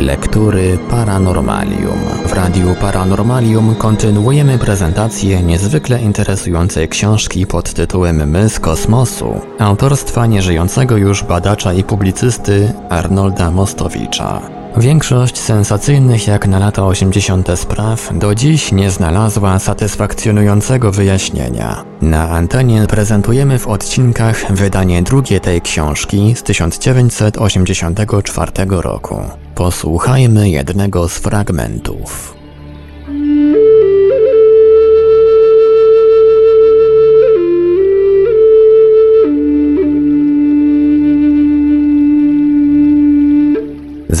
Lektury Paranormalium. W Radiu Paranormalium kontynuujemy prezentację niezwykle interesującej książki pod tytułem My z kosmosu, autorstwa nieżyjącego już badacza i publicysty Arnolda Mostowicza. Większość sensacyjnych jak na lata 80. spraw do dziś nie znalazła satysfakcjonującego wyjaśnienia. Na antenie prezentujemy w odcinkach wydanie drugie tej książki z 1984 roku. Posłuchajmy jednego z fragmentów.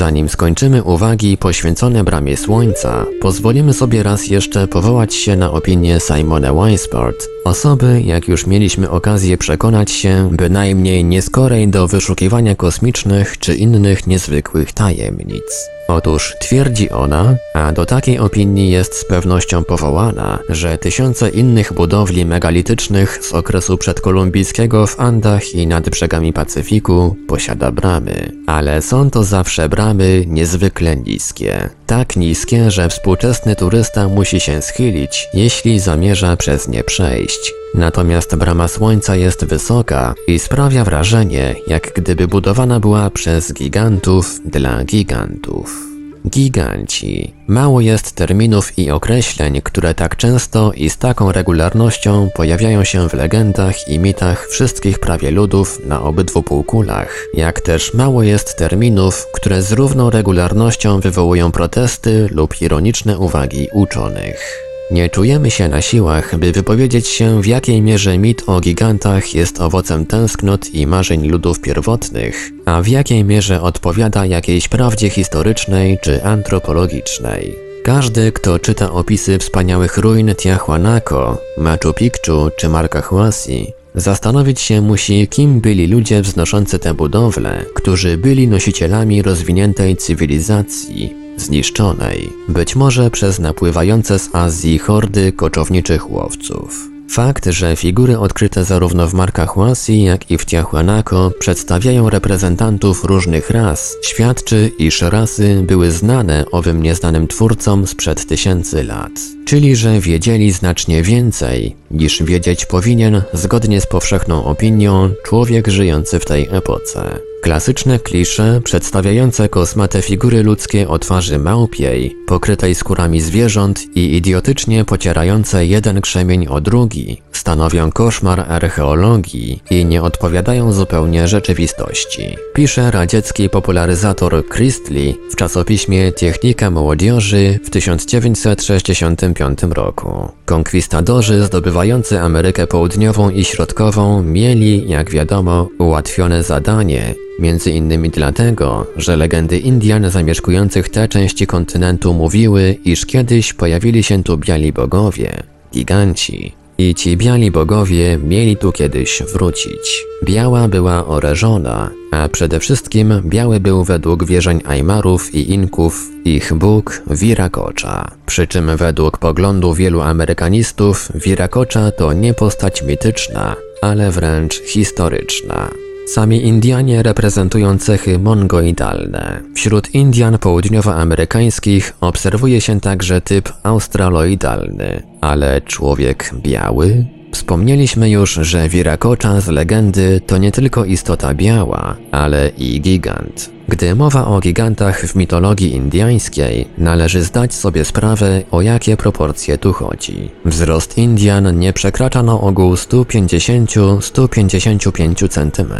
Zanim skończymy uwagi poświęcone bramie Słońca, pozwolimy sobie raz jeszcze powołać się na opinię Simona Weisbart, osoby, jak już mieliśmy okazję przekonać się, bynajmniej nieskorej do wyszukiwania kosmicznych czy innych niezwykłych tajemnic. Otóż twierdzi ona, a do takiej opinii jest z pewnością powołana, że tysiące innych budowli megalitycznych z okresu przedkolumbijskiego w Andach i nad brzegami Pacyfiku posiada bramy. Ale są to zawsze bramy niezwykle niskie. Tak niskie, że współczesny turysta musi się schylić, jeśli zamierza przez nie przejść. Natomiast brama Słońca jest wysoka i sprawia wrażenie, jak gdyby budowana była przez gigantów dla gigantów. Giganci. Mało jest terminów i określeń, które tak często i z taką regularnością pojawiają się w legendach i mitach wszystkich prawie ludów na obydwu półkulach, jak też mało jest terminów, które z równą regularnością wywołują protesty lub ironiczne uwagi uczonych. Nie czujemy się na siłach, by wypowiedzieć się, w jakiej mierze mit o gigantach jest owocem tęsknot i marzeń ludów pierwotnych, a w jakiej mierze odpowiada jakiejś prawdzie historycznej czy antropologicznej. Każdy, kto czyta opisy wspaniałych ruin Tiahuanaco, Machu Picchu czy Marca Huasi, zastanowić się musi, kim byli ludzie wznoszący te budowle, którzy byli nosicielami rozwiniętej cywilizacji, zniszczonej, być może przez napływające z Azji hordy koczowniczych łowców. Fakt, że figury odkryte zarówno w markach Huasi, jak i w Tiahuanaco przedstawiają reprezentantów różnych ras, świadczy, iż rasy były znane owym nieznanym twórcom sprzed tysięcy lat. Czyli, że wiedzieli znacznie więcej, niż wiedzieć powinien, zgodnie z powszechną opinią, człowiek żyjący w tej epoce. Klasyczne klisze przedstawiające kosmate figury ludzkie o twarzy małpiej, pokrytej skórami zwierząt i idiotycznie pocierające jeden krzemień o drugi, stanowią koszmar archeologii i nie odpowiadają zupełnie rzeczywistości. Pisze radziecki popularyzator Christley w czasopiśmie Technika Młodzieży w 1965 roku. Konkwistadorzy zdobywający Amerykę Południową i Środkową mieli, jak wiadomo, ułatwione zadanie Między innymi dlatego, że legendy Indian zamieszkujących te części kontynentu mówiły, iż kiedyś pojawili się tu biali bogowie, giganci. I ci biali bogowie mieli tu kiedyś wrócić. Biała była oreżona, a przede wszystkim biały był według wierzeń Ajmarów i Inków ich bóg Wirakocza. Przy czym według poglądu wielu amerykanistów Wirakocza to nie postać mityczna, ale wręcz historyczna. Sami Indianie reprezentują cechy mongoidalne. Wśród Indian południowoamerykańskich obserwuje się także typ australoidalny, ale człowiek biały? Wspomnieliśmy już, że Wirakocza z legendy to nie tylko istota biała, ale i gigant. Gdy mowa o gigantach w mitologii indyjskiej, należy zdać sobie sprawę, o jakie proporcje tu chodzi. Wzrost Indian nie przekracza na ogół 150-155 cm.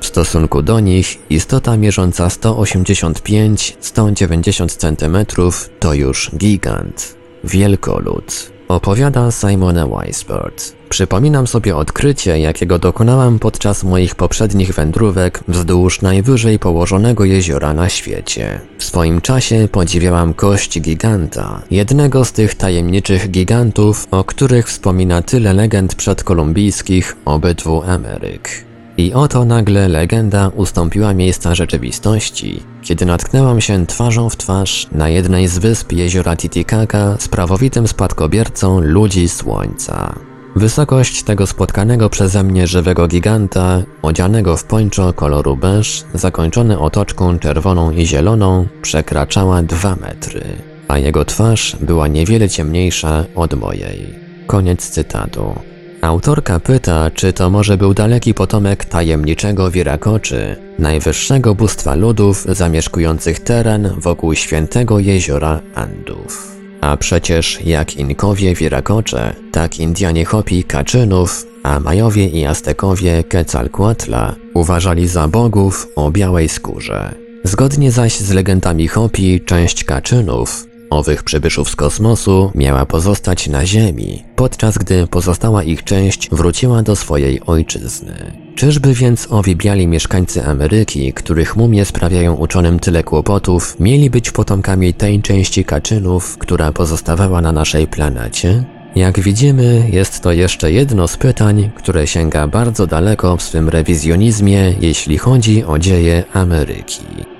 W stosunku do nich istota mierząca 185-190 cm to już gigant, wielkolud. Opowiada Simona Weisbert. Przypominam sobie odkrycie, jakiego dokonałam podczas moich poprzednich wędrówek wzdłuż najwyżej położonego jeziora na świecie. W swoim czasie podziwiałam kość giganta, jednego z tych tajemniczych gigantów, o których wspomina tyle legend przedkolumbijskich obydwu Ameryk. I oto nagle legenda ustąpiła miejsca rzeczywistości, kiedy natknęłam się twarzą w twarz na jednej z wysp jeziora Titicaca z prawowitym spadkobiercą ludzi Słońca. Wysokość tego spotkanego przeze mnie żywego giganta, odzianego w pończo koloru beż, zakończony otoczką czerwoną i zieloną, przekraczała dwa metry, a jego twarz była niewiele ciemniejsza od mojej. Koniec cytatu. Autorka pyta, czy to może był daleki potomek tajemniczego Wirakoczy, najwyższego bóstwa ludów zamieszkujących teren wokół świętego jeziora Andów. A przecież jak Inkowie Wirakocze, tak Indianie Hopi Kaczynów, a Majowie i Aztekowie Quetzalcoatla uważali za bogów o białej skórze. Zgodnie zaś z legendami Hopi, część Kaczynów owych przybyszów z kosmosu miała pozostać na Ziemi, podczas gdy pozostała ich część wróciła do swojej ojczyzny. Czyżby więc owi biali mieszkańcy Ameryki, których mumie sprawiają uczonym tyle kłopotów, mieli być potomkami tej części kaczynów, która pozostawała na naszej planecie? Jak widzimy, jest to jeszcze jedno z pytań, które sięga bardzo daleko w swym rewizjonizmie, jeśli chodzi o dzieje Ameryki.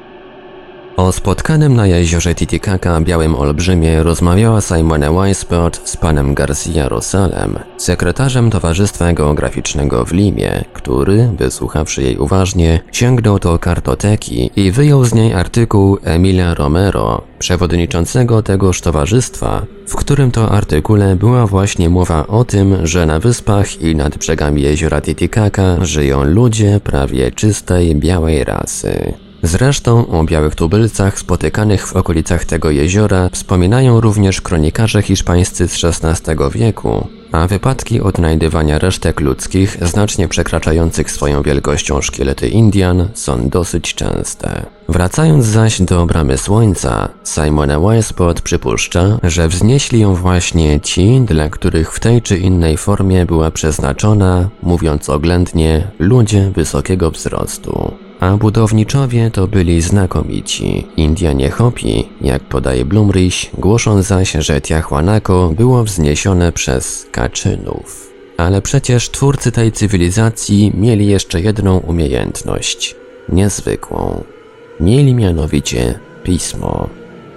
O spotkanym na jeziorze Titicaca Białym Olbrzymie rozmawiała Simone Weisbord z panem Garcia Rosalem, sekretarzem Towarzystwa Geograficznego w Limie, który, wysłuchawszy jej uważnie, sięgnął do kartoteki i wyjął z niej artykuł Emilia Romero, przewodniczącego tegoż towarzystwa, w którym to artykule była właśnie mowa o tym, że na wyspach i nad brzegami jeziora Titicaca żyją ludzie prawie czystej białej rasy. Zresztą o białych tubylcach spotykanych w okolicach tego jeziora wspominają również kronikarze hiszpańscy z XVI wieku, a wypadki odnajdywania resztek ludzkich znacznie przekraczających swoją wielkością szkielety Indian są dosyć częste. Wracając zaś do bramy słońca, Simone Weisbot przypuszcza, że wznieśli ją właśnie ci, dla których w tej czy innej formie była przeznaczona, mówiąc oględnie, ludzie wysokiego wzrostu a budowniczowie to byli znakomici. Indianie Hopi, jak podaje Blumrich, głoszą zaś, że Tiahuanaco było wzniesione przez Kaczynów. Ale przecież twórcy tej cywilizacji mieli jeszcze jedną umiejętność, niezwykłą. Mieli mianowicie pismo.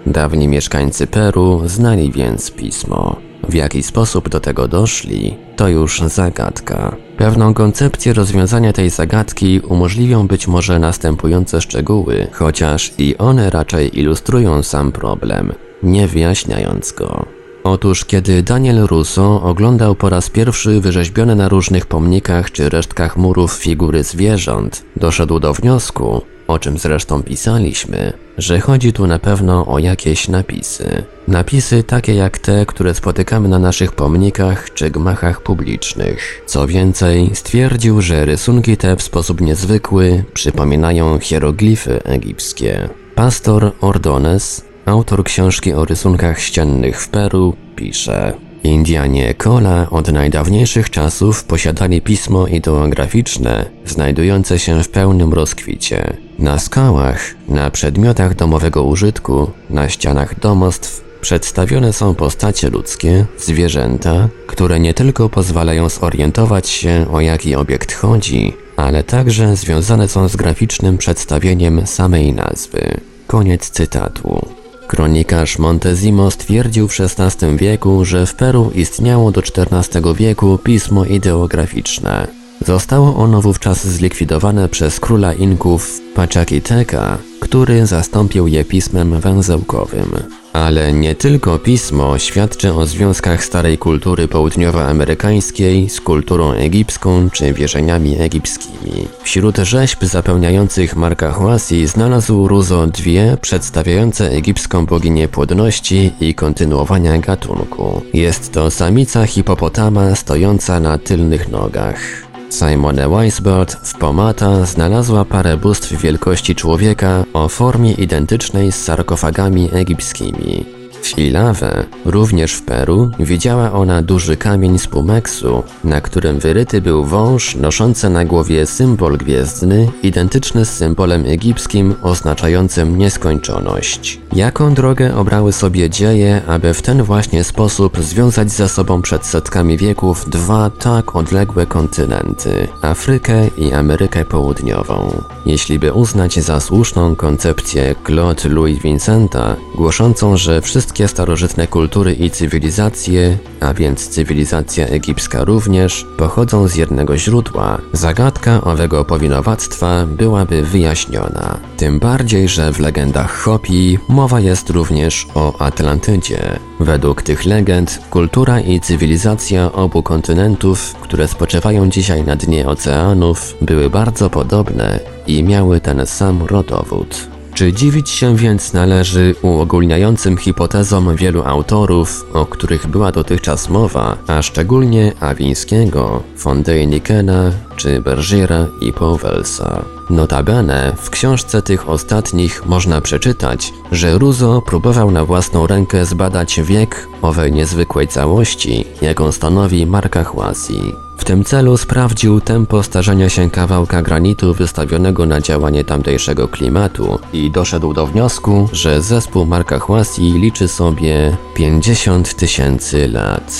Dawni mieszkańcy Peru znali więc pismo. W jaki sposób do tego doszli, to już zagadka. Pewną koncepcję rozwiązania tej zagadki umożliwią być może następujące szczegóły, chociaż i one raczej ilustrują sam problem, nie wyjaśniając go. Otóż kiedy Daniel Russo oglądał po raz pierwszy wyrzeźbione na różnych pomnikach czy resztkach murów figury zwierząt, doszedł do wniosku, o czym zresztą pisaliśmy, że chodzi tu na pewno o jakieś napisy. Napisy takie jak te, które spotykamy na naszych pomnikach czy gmachach publicznych. Co więcej, stwierdził, że rysunki te w sposób niezwykły przypominają hieroglify egipskie. Pastor Ordones, autor książki o rysunkach ściennych w Peru, pisze Indianie Kola od najdawniejszych czasów posiadali pismo ideograficzne, znajdujące się w pełnym rozkwicie. Na skałach, na przedmiotach domowego użytku, na ścianach domostw przedstawione są postacie ludzkie, zwierzęta, które nie tylko pozwalają zorientować się o jaki obiekt chodzi, ale także związane są z graficznym przedstawieniem samej nazwy. Koniec cytatu. Kronikarz Montezimo stwierdził w XVI wieku, że w Peru istniało do XIV wieku pismo ideograficzne. Zostało ono wówczas zlikwidowane przez króla Inków Pachaciteca, który zastąpił je pismem węzełkowym. Ale nie tylko pismo świadczy o związkach starej kultury południowoamerykańskiej z kulturą egipską czy wierzeniami egipskimi. Wśród rzeźb zapełniających Marka Huasi znalazł Ruzo dwie przedstawiające egipską boginię płodności i kontynuowania gatunku. Jest to samica hipopotama stojąca na tylnych nogach. Simone Weisbord w Pomata znalazła parę bóstw wielkości człowieka o formie identycznej z sarkofagami egipskimi. W Ilawę, również w Peru, widziała ona duży kamień z pumeksu, na którym wyryty był wąż noszący na głowie symbol gwiezdny, identyczny z symbolem egipskim oznaczającym nieskończoność. Jaką drogę obrały sobie dzieje, aby w ten właśnie sposób związać ze sobą przed setkami wieków dwa tak odległe kontynenty Afrykę i Amerykę Południową? Jeśli by uznać za słuszną koncepcję Claude Louis Vincenta, głoszącą, że wszystko wszystkie starożytne kultury i cywilizacje, a więc cywilizacja egipska również, pochodzą z jednego źródła, zagadka owego powinowactwa byłaby wyjaśniona. Tym bardziej, że w legendach Hopi mowa jest również o Atlantydzie. Według tych legend, kultura i cywilizacja obu kontynentów, które spoczywają dzisiaj na dnie oceanów, były bardzo podobne i miały ten sam rodowód. Czy dziwić się więc należy uogólniającym hipotezom wielu autorów, o których była dotychczas mowa, a szczególnie Awińskiego, von Deinikena czy Bergiera i Powelsa. Notabene w książce tych ostatnich można przeczytać, że Ruzo próbował na własną rękę zbadać wiek owej niezwykłej całości, jaką stanowi marka Huasi. Tym celu sprawdził tempo starzenia się kawałka granitu wystawionego na działanie tamtejszego klimatu i doszedł do wniosku, że zespół Marka Huasi liczy sobie 50 tysięcy lat.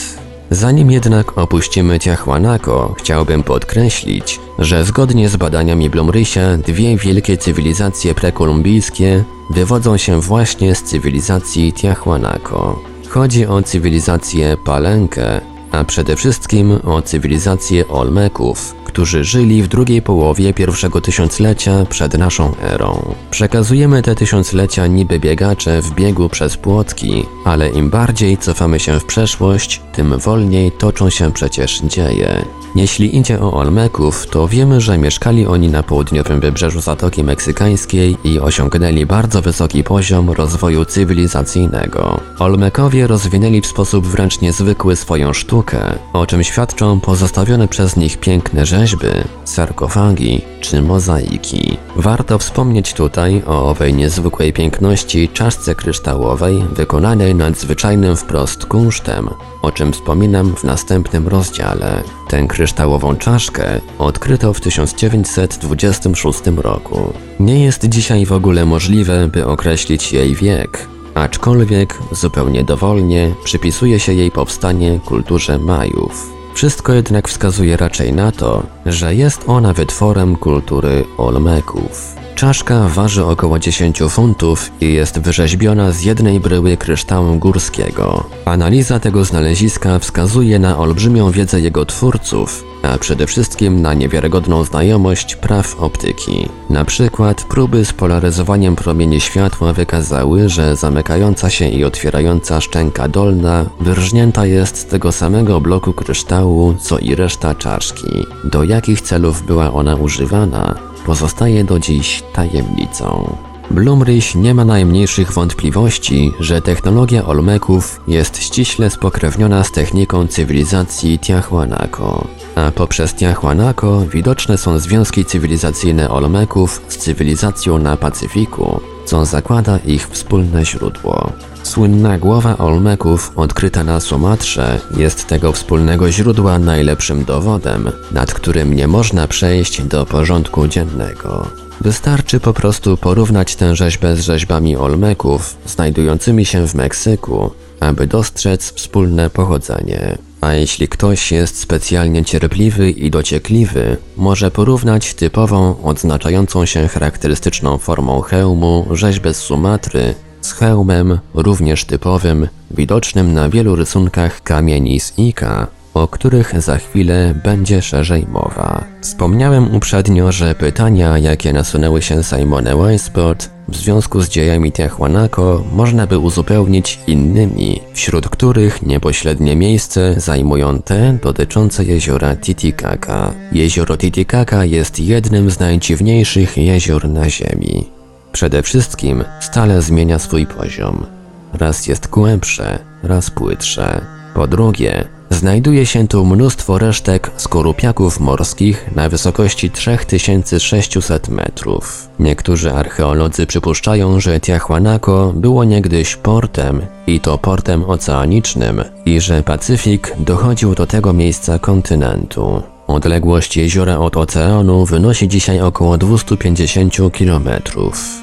Zanim jednak opuścimy Tiahuanaco, chciałbym podkreślić, że zgodnie z badaniami Blumrysia dwie wielkie cywilizacje prekolumbijskie wywodzą się właśnie z cywilizacji Tiahuanaco. Chodzi o cywilizację Palenkę, a przede wszystkim o cywilizację Olmeków, którzy żyli w drugiej połowie pierwszego tysiąclecia przed naszą erą. Przekazujemy te tysiąclecia niby biegacze w biegu przez płotki, ale im bardziej cofamy się w przeszłość, tym wolniej toczą się przecież dzieje. Jeśli idzie o Olmeków, to wiemy, że mieszkali oni na południowym wybrzeżu Zatoki Meksykańskiej i osiągnęli bardzo wysoki poziom rozwoju cywilizacyjnego. Olmekowie rozwinęli w sposób wręcz niezwykły swoją sztukę, o czym świadczą pozostawione przez nich piękne rzeźby, sarkofagi czy mozaiki. Warto wspomnieć tutaj o owej niezwykłej piękności czaszce kryształowej wykonanej nadzwyczajnym wprost kunsztem, o czym wspominam w następnym rozdziale. Tę kryształową czaszkę odkryto w 1926 roku. Nie jest dzisiaj w ogóle możliwe, by określić jej wiek, aczkolwiek zupełnie dowolnie przypisuje się jej powstanie kulturze Majów. Wszystko jednak wskazuje raczej na to, że jest ona wytworem kultury Olmeków. Czaszka waży około 10 funtów i jest wyrzeźbiona z jednej bryły kryształu górskiego. Analiza tego znaleziska wskazuje na olbrzymią wiedzę jego twórców, a przede wszystkim na niewiarygodną znajomość praw optyki. Na przykład próby z polaryzowaniem promieni światła wykazały, że zamykająca się i otwierająca szczęka dolna wyrżnięta jest z tego samego bloku kryształu, co i reszta czaszki. Do jakich celów była ona używana, pozostaje do dziś tajemnicą. Blumryś nie ma najmniejszych wątpliwości, że technologia Olmeków jest ściśle spokrewniona z techniką cywilizacji Tiahuanaco, a poprzez Tiahuanaco widoczne są związki cywilizacyjne Olmeków z cywilizacją na Pacyfiku, co zakłada ich wspólne źródło. Słynna głowa Olmeków odkryta na Sumatrze jest tego wspólnego źródła najlepszym dowodem, nad którym nie można przejść do porządku dziennego. Wystarczy po prostu porównać tę rzeźbę z rzeźbami Olmeków znajdującymi się w Meksyku, aby dostrzec wspólne pochodzenie. A jeśli ktoś jest specjalnie cierpliwy i dociekliwy, może porównać typową, odznaczającą się charakterystyczną formą hełmu rzeźbę z Sumatry z hełmem, również typowym, widocznym na wielu rysunkach kamieni z Ika, o których za chwilę będzie szerzej mowa. Wspomniałem uprzednio, że pytania, jakie nasunęły się Simone Weissport w związku z dziejami Tiahuanaco można by uzupełnić innymi, wśród których niepośrednie miejsce zajmują te dotyczące jeziora Titicaca. Jezioro Titicaca jest jednym z najdziwniejszych jezior na Ziemi. Przede wszystkim stale zmienia swój poziom. Raz jest głębsze, raz płytsze. Po drugie, znajduje się tu mnóstwo resztek skorupiaków morskich na wysokości 3600 metrów. Niektórzy archeolodzy przypuszczają, że Tiahuanaco było niegdyś portem i to portem oceanicznym i że Pacyfik dochodził do tego miejsca kontynentu. Odległość jeziora od oceanu wynosi dzisiaj około 250 km.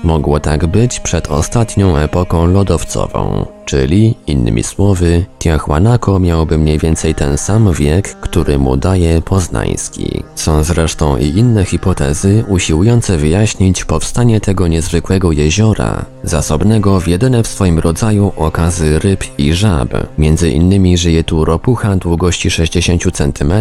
Mogło tak być przed ostatnią epoką lodowcową. Czyli, innymi słowy, Tiahuanaco miałoby mniej więcej ten sam wiek, który mu daje poznański. Są zresztą i inne hipotezy usiłujące wyjaśnić powstanie tego niezwykłego jeziora, zasobnego w jedyne w swoim rodzaju okazy ryb i żab. Między innymi żyje tu ropucha długości 60 cm,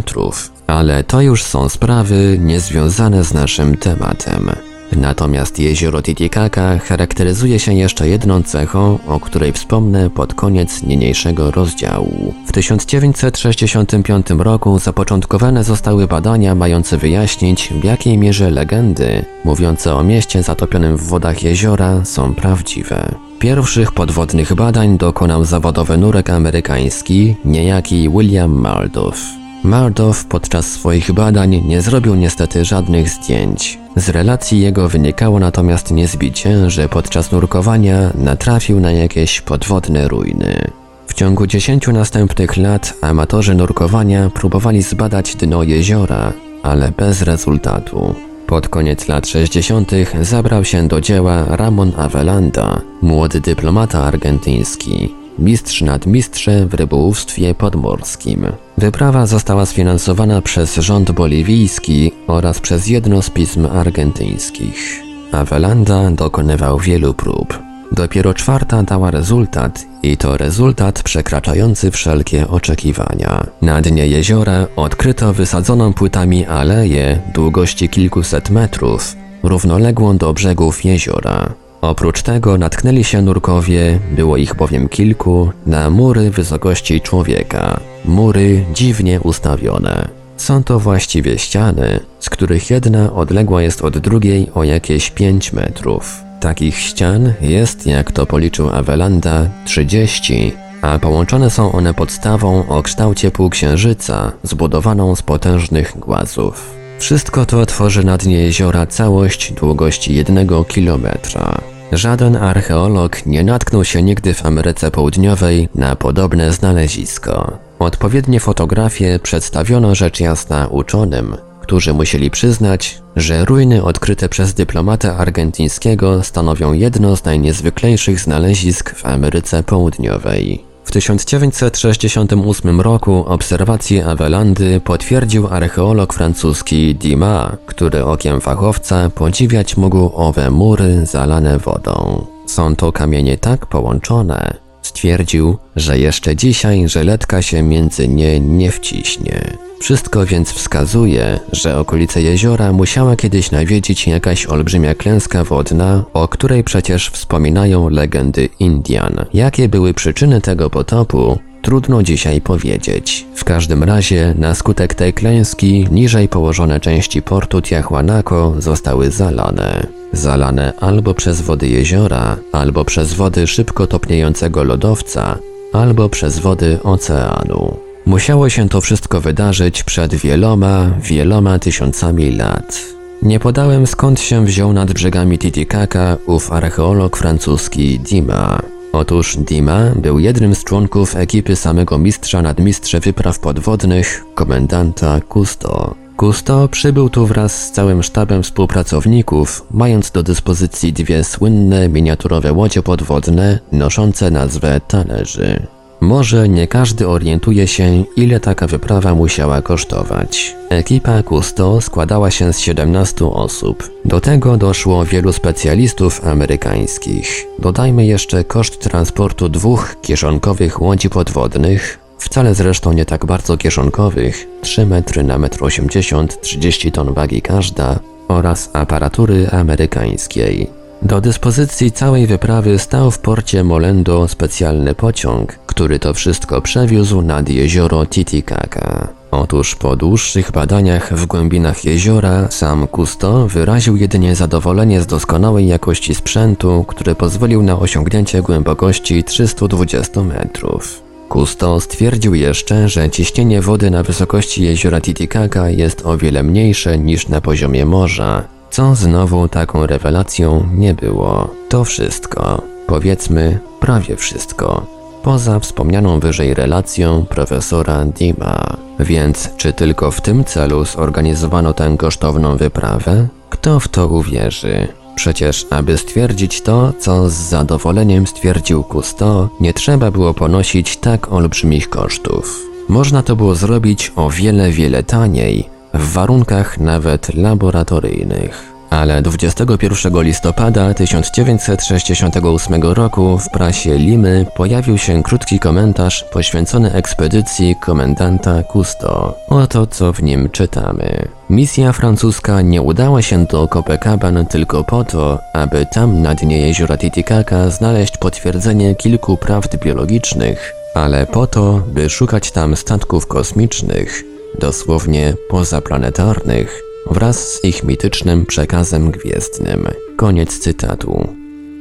ale to już są sprawy niezwiązane z naszym tematem. Natomiast jezioro Titicaca charakteryzuje się jeszcze jedną cechą, o której wspomnę pod koniec niniejszego rozdziału. W 1965 roku zapoczątkowane zostały badania mające wyjaśnić, w jakiej mierze legendy mówiące o mieście zatopionym w wodach jeziora są prawdziwe. Pierwszych podwodnych badań dokonał zawodowy nurek amerykański, niejaki William Maldow. Maldow podczas swoich badań nie zrobił niestety żadnych zdjęć. Z relacji jego wynikało natomiast niezbicie, że podczas nurkowania natrafił na jakieś podwodne ruiny. W ciągu dziesięciu następnych lat amatorzy nurkowania próbowali zbadać dno jeziora, ale bez rezultatu. Pod koniec lat 60. zabrał się do dzieła Ramon Avelanda, młody dyplomata argentyński, mistrz nad mistrzem w rybołówstwie podmorskim. Wyprawa została sfinansowana przez rząd boliwijski oraz przez jedno z pism argentyńskich. Avelanda dokonywał wielu prób. Dopiero czwarta dała rezultat i to rezultat przekraczający wszelkie oczekiwania. Na dnie jeziora odkryto wysadzoną płytami aleję długości kilkuset metrów, równoległą do brzegów jeziora. Oprócz tego natknęli się nurkowie, było ich bowiem kilku, na mury wysokości człowieka. Mury dziwnie ustawione. Są to właściwie ściany, z których jedna odległa jest od drugiej o jakieś 5 metrów. Takich ścian jest, jak to policzył Avelanda, 30, a połączone są one podstawą o kształcie półksiężyca, zbudowaną z potężnych głazów. Wszystko to tworzy na dnie jeziora całość długości jednego kilometra. Żaden archeolog nie natknął się nigdy w Ameryce Południowej na podobne znalezisko. Odpowiednie fotografie przedstawiono rzecz jasna uczonym, którzy musieli przyznać, że ruiny odkryte przez dyplomatę argentyńskiego stanowią jedno z najniezwyklejszych znalezisk w Ameryce Południowej. W 1968 roku obserwacje Avelandy potwierdził archeolog francuski Dima, który okiem fachowca podziwiać mógł owe mury zalane wodą. Są to kamienie tak połączone, stwierdził, że jeszcze dzisiaj żeletka się między nie nie wciśnie. Wszystko więc wskazuje, że okolice jeziora musiała kiedyś nawiedzić jakaś olbrzymia klęska wodna, o której przecież wspominają legendy Indian. Jakie były przyczyny tego potopu, Trudno dzisiaj powiedzieć. W każdym razie, na skutek tej klęski, niżej położone części portu Tiahuanaco zostały zalane. Zalane albo przez wody jeziora, albo przez wody szybko topniejącego lodowca, albo przez wody oceanu. Musiało się to wszystko wydarzyć przed wieloma, wieloma tysiącami lat. Nie podałem skąd się wziął nad brzegami Titicaca ów archeolog francuski Dima. Otóż Dima był jednym z członków ekipy samego mistrza nadmistrze wypraw podwodnych, komendanta Cousteau. Cousteau przybył tu wraz z całym sztabem współpracowników, mając do dyspozycji dwie słynne miniaturowe łodzie podwodne noszące nazwę talerzy. Może nie każdy orientuje się, ile taka wyprawa musiała kosztować. Ekipa Cousteau składała się z 17 osób. Do tego doszło wielu specjalistów amerykańskich. Dodajmy jeszcze koszt transportu dwóch kieszonkowych łodzi podwodnych, wcale zresztą nie tak bardzo kieszonkowych, 3 metry na 1,80 m, 30 ton wagi każda, oraz aparatury amerykańskiej. Do dyspozycji całej wyprawy stał w porcie Molendo specjalny pociąg, który to wszystko przewiózł nad jezioro Titicaca. Otóż po dłuższych badaniach w głębinach jeziora sam Cousteau wyraził jedynie zadowolenie z doskonałej jakości sprzętu, który pozwolił na osiągnięcie głębokości 320 metrów. Cousteau stwierdził jeszcze, że ciśnienie wody na wysokości jeziora Titicaca jest o wiele mniejsze niż na poziomie morza, co znowu taką rewelacją nie było. To wszystko, powiedzmy prawie wszystko, poza wspomnianą wyżej relacją profesora Dima. Więc czy tylko w tym celu zorganizowano tę kosztowną wyprawę? Kto w to uwierzy? Przecież, aby stwierdzić to, co z zadowoleniem stwierdził Cousteau, nie trzeba było ponosić tak olbrzymich kosztów. Można to było zrobić o wiele, wiele taniej, w warunkach nawet laboratoryjnych. Ale 21 listopada 1968 roku w prasie Limy pojawił się krótki komentarz poświęcony ekspedycji komendanta Cousteau. Oto co w nim czytamy. Misja francuska nie udała się do Copacabana tylko po to, aby tam na dnie jeziora Titicaca znaleźć potwierdzenie kilku prawd biologicznych, ale po to, by szukać tam statków kosmicznych, dosłownie pozaplanetarnych, wraz z ich mitycznym przekazem gwiezdnym. Koniec cytatu.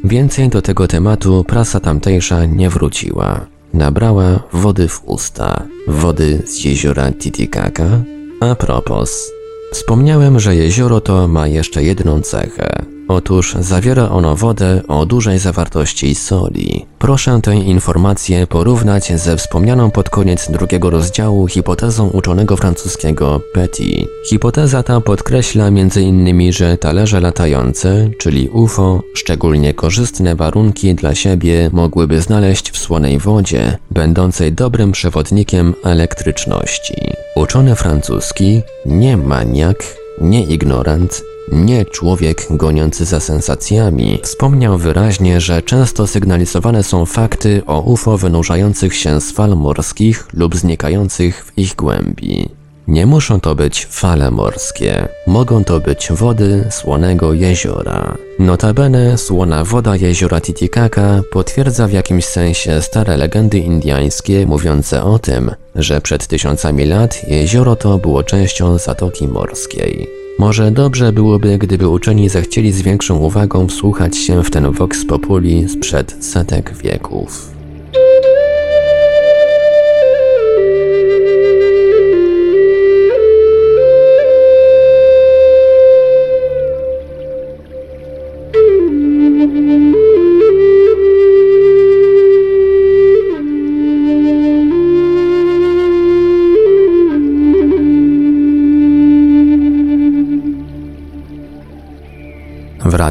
Więcej do tego tematu prasa tamtejsza nie wróciła. Nabrała wody w usta, wody z jeziora Titicaca. A propos, wspomniałem, że jezioro to ma jeszcze jedną cechę. Otóż zawiera ono wodę o dużej zawartości soli. Proszę tę informację porównać ze wspomnianą pod koniec drugiego rozdziału hipotezą uczonego francuskiego Petit. Hipoteza ta podkreśla m.in., że talerze latające, czyli UFO, szczególnie korzystne warunki dla siebie mogłyby znaleźć w słonej wodzie, będącej dobrym przewodnikiem elektryczności. Uczony francuski, nie maniak, nie ignorant, nie człowiek goniący za sensacjami, wspomniał wyraźnie, że często sygnalizowane są fakty o UFO wynurzających się z fal morskich lub znikających w ich głębi. Nie muszą to być fale morskie, mogą to być wody słonego jeziora. Notabene słona woda jeziora Titicaca potwierdza w jakimś sensie stare legendy indyjskie mówiące o tym, że przed tysiącami lat jezioro to było częścią Zatoki Morskiej. Może dobrze byłoby, gdyby uczeni zechcieli z większą uwagą wsłuchać się w ten vox populi sprzed setek wieków.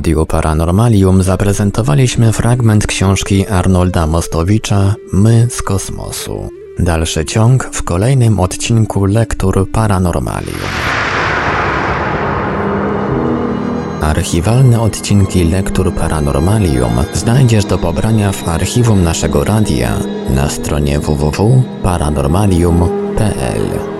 Radiu Paranormalium zaprezentowaliśmy fragment książki Arnolda Mostowicza My z kosmosu. Dalszy ciąg w kolejnym odcinku Lektur Paranormalium. Archiwalne odcinki Lektur Paranormalium znajdziesz do pobrania w archiwum naszego radia na stronie www.paranormalium.pl.